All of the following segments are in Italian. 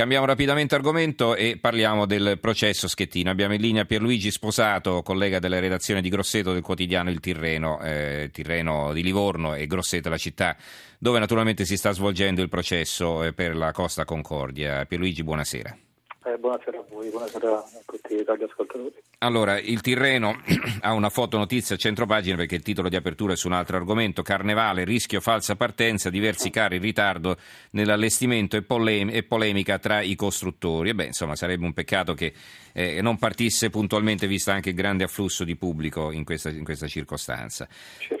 Cambiamo rapidamente argomento e parliamo del processo Schettino. Abbiamo in linea Pierluigi Sposato, collega della redazione di Grosseto del quotidiano Il Tirreno, eh, Tirreno di Livorno e Grosseto la città, dove naturalmente si sta svolgendo il processo eh, per la Costa Concordia. Pierluigi, buonasera. Eh, buonasera a voi, buonasera a tutti i radioascoltatori. Allora, il Tirreno ha una fotonotizia a centropagina perché il titolo di apertura è su un altro argomento. Carnevale, rischio falsa partenza, diversi carri in ritardo nell'allestimento e, polem- e polemica tra i costruttori. E beh, insomma, sarebbe un peccato che eh, non partisse puntualmente, vista anche il grande afflusso di pubblico in questa, in questa circostanza.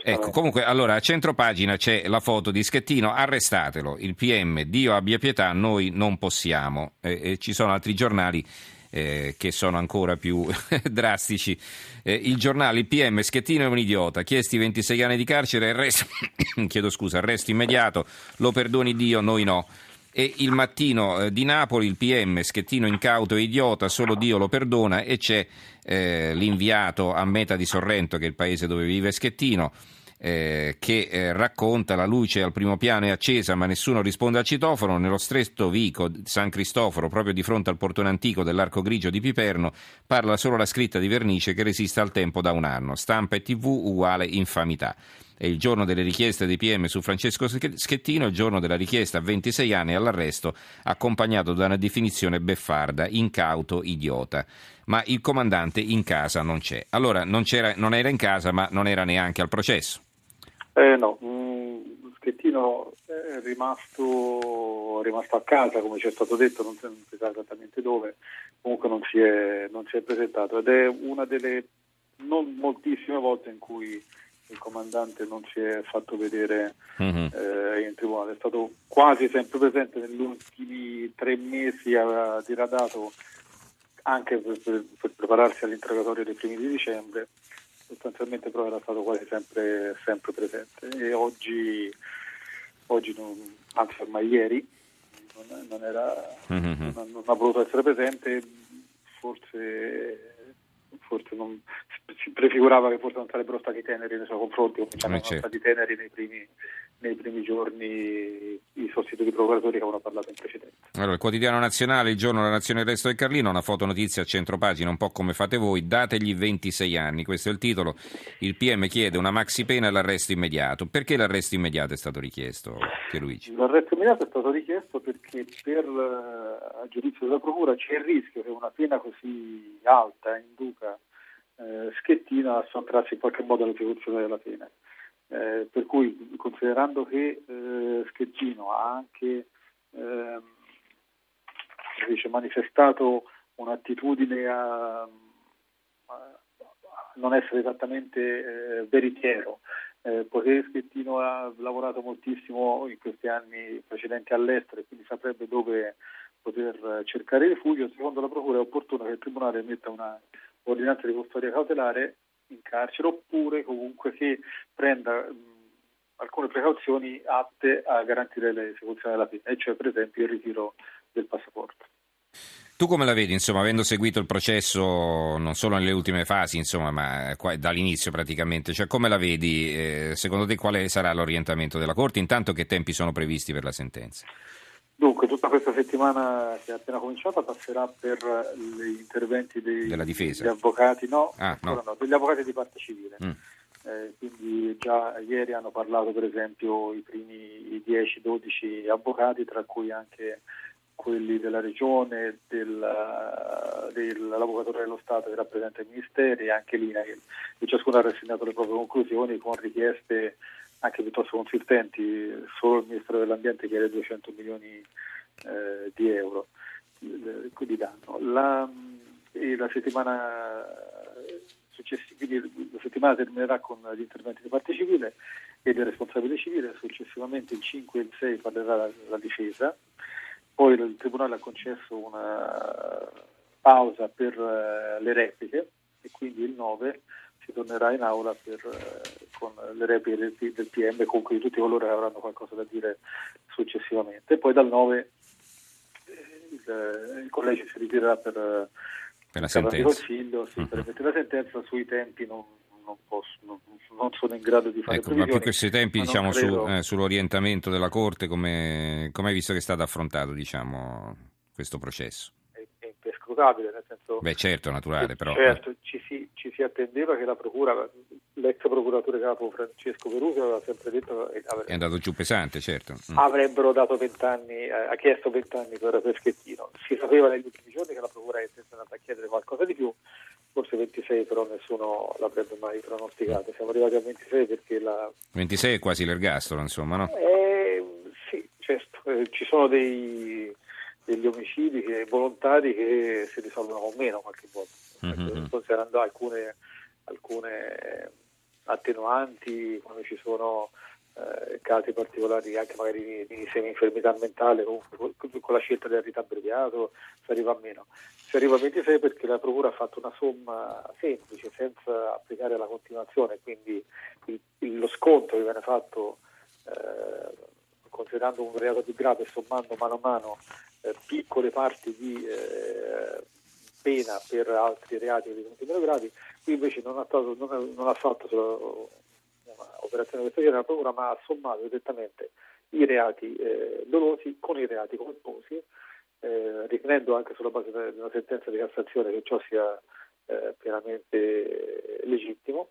Ecco, comunque, allora, a centropagina c'è la foto di Schettino, arrestatelo, il PM, Dio abbia pietà, noi non possiamo. Eh, ci sono altri giornali eh, che sono ancora più drastici. Eh, il giornale, il PM, Schettino è un idiota, chiesti 26 anni di carcere, arresto, chiedo scusa, arresto immediato, lo perdoni Dio, noi no. E il mattino eh, di Napoli, il PM, Schettino incauto e idiota, solo Dio lo perdona e c'è eh, l'inviato a Meta di Sorrento, che è il paese dove vive Schettino eh, che eh, racconta la luce al primo piano è accesa ma nessuno risponde al citofono, nello stretto vico San Cristoforo, proprio di fronte al portone antico dell'Arco Grigio di Piperno, parla solo la scritta di vernice che resiste al tempo da un anno, stampa e tv uguale infamità. È il giorno delle richieste dei PM su Francesco Schettino, il giorno della richiesta a 26 anni all'arresto, accompagnato da una definizione beffarda, incauto, idiota. Ma il comandante in casa non c'è. Allora, non, non era in casa, ma non era neanche al processo. Eh, no, Schettino è rimasto, è rimasto, a casa, come ci è stato detto, non si sa esattamente dove, comunque non si, è, non si è presentato. Ed è una delle non moltissime volte in cui il comandante non si è fatto vedere mm-hmm. eh, in tribunale, è stato quasi sempre presente negli ultimi tre mesi, ha diradato anche per, per, per prepararsi all'interrogatorio dei primi di dicembre sostanzialmente però era stato quasi sempre, sempre presente e oggi, oggi non, anzi ormai ieri non, non, era, mm-hmm. non, non ha voluto essere presente, forse forse non, si prefigurava che forse non sarebbero stati teneri nei suoi confronti, come eh, erano certo. stati teneri nei primi, nei primi giorni i sostituti procuratori che avevano parlato in precedenza. Allora, il quotidiano nazionale, il giorno della nazione del resto del Carlino, una foto notizia a centropagina, un po' come fate voi, dategli 26 anni, questo è il titolo, il PM chiede una maxi pena e l'arresto immediato. Perché l'arresto immediato è stato richiesto, Pierluigi? L'arresto immediato è stato richiesto perché per, a giudizio della Procura c'è il rischio che una pena così alta induca eh, Schettino a sottrarsi in qualche modo all'esecuzione della pena. Eh, per cui, considerando che eh, Schettino ha anche ehm, dice, manifestato un'attitudine a, a, non essere esattamente eh, veritiero, eh, poiché Schettino ha lavorato moltissimo in questi anni precedenti all'estero e quindi saprebbe dove poter cercare rifugio, secondo la Procura è opportuno che il Tribunale metta una ordinanza di custodia cautelare in carcere oppure comunque che prenda mh, alcune precauzioni atte a garantire l'esecuzione della pena, e cioè per esempio il ritiro del passaporto. Tu come la vedi, insomma, avendo seguito il processo non solo nelle ultime fasi, insomma, ma dall'inizio praticamente, cioè come la vedi? Eh, secondo te quale sarà l'orientamento della Corte? Intanto che tempi sono previsti per la sentenza? Dunque, tutta questa settimana che è appena cominciata passerà per gli interventi dei, della difesa. degli avvocati, no, ah, no. no, degli avvocati di parte civile. Mm. Eh, quindi già ieri hanno parlato per esempio i primi 10-12 avvocati, tra cui anche quelli della regione, del, dell'avvocatura dello Stato che rappresenta i ministeri e anche l'INAIL. E ciascuno ha rassegnato le proprie conclusioni con richieste anche piuttosto consistenti, solo il Ministero dell'Ambiente chiede 200 milioni eh, di euro eh, di danno. La, la settimana la settimana terminerà con gli interventi di parte civile e del responsabile civile, successivamente il 5 e il 6 parlerà la, la difesa, poi il Tribunale ha concesso una pausa per uh, le repliche e quindi il 9 si tornerà in aula per, eh, con le repliche del, del PM comunque di tutti coloro che avranno qualcosa da dire successivamente. E poi dal 9 eh, il, il, collegio si ritirerà per, per la sentenza. Consiglio, sì, mm-hmm. per la sentenza sui tempi non, non, posso, non, non, sono in grado di fare ecco, Ma più questi tempi diciamo, su, eh, sull'orientamento della Corte, come, hai visto che è stato affrontato diciamo, questo processo? È, è imperscrutabile, nel senso... Beh certo, naturale però. Certo, si, ci si, attendeva che la procura, l'ex procuratore capo Francesco Perugia aveva sempre detto... Che è andato giù pesante, certo. Mm. Avrebbero dato vent'anni, eh, ha chiesto vent'anni per Peschettino. Si sapeva negli ultimi giorni che la procura è intenzionata a chiedere qualcosa di più, forse 26 però nessuno l'avrebbe mai pronosticato. Siamo arrivati a 26 perché la... 26 è quasi l'ergastolo, insomma, no? Eh, sì, certo. Eh, ci sono dei, degli omicidi che, volontari che si risolvono con meno qualche volta, mm-hmm. considerando alcune, alcune attenuanti, quando ci sono eh, casi particolari anche magari di, di semi-infermità mentale, comunque con la scelta del rito abbreviato si arriva a meno. Si arriva a 26 perché la Procura ha fatto una somma semplice senza applicare la continuazione, quindi il, il, lo sconto che viene fatto eh, considerando un reato più grave sommando mano a mano eh, piccole parti di eh, pena per altri reati di meno gravi, qui invece non ha, stato, non, non ha fatto solo un'operazione di questo genere la Procura, ma ha sommato direttamente i reati eh, dolosi con i reati colposi, eh, ritenendo anche sulla base di una sentenza di Cassazione che ciò sia eh, pienamente legittimo.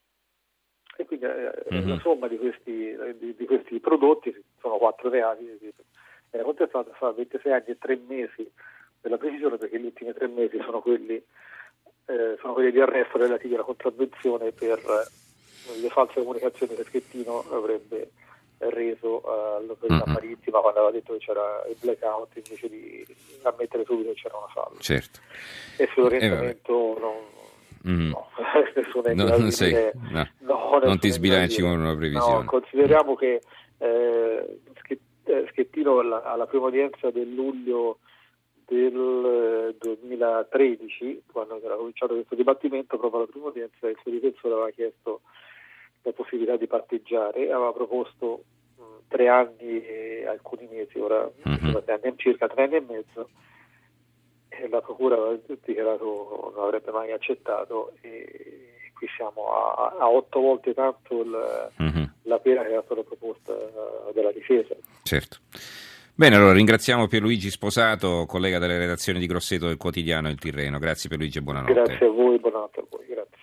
E quindi mm-hmm. la somma di questi, di, di questi, prodotti, sono quattro reati, era contestata fa 26 anni e tre mesi per la precisione, perché gli ultimi tre mesi sono quelli, eh, sono quelli di arresto relativi alla contravvenzione per le false comunicazioni che Schettino avrebbe reso all'autorità mm-hmm. marittima quando aveva detto che c'era il blackout invece di ammettere subito che c'era una falla. Certo. E sull'orientamento eh, non, mm. no, non, non, sei, no. No, non ti sbilanci con una previsione. consideriamo che eh, eh, Schettino alla, alla prima udienza del luglio del 2013, quando era cominciato questo dibattimento, proprio alla prima udienza il suo difensore aveva chiesto la possibilità di parteggiare, aveva proposto mh, tre anni e alcuni mesi, ora mm-hmm. anni, circa tre anni e mezzo, e la Procura aveva dichiarato non avrebbe mai accettato e qui siamo a, a otto volte tanto il, mm-hmm. la pena che era stata proposta dalla difesa. Certo. Bene, allora ringraziamo Pierluigi Sposato, collega delle redazioni di Grosseto del quotidiano Il Tirreno. Grazie Pierluigi e buonanotte. Grazie a voi, buonanotte a voi, grazie.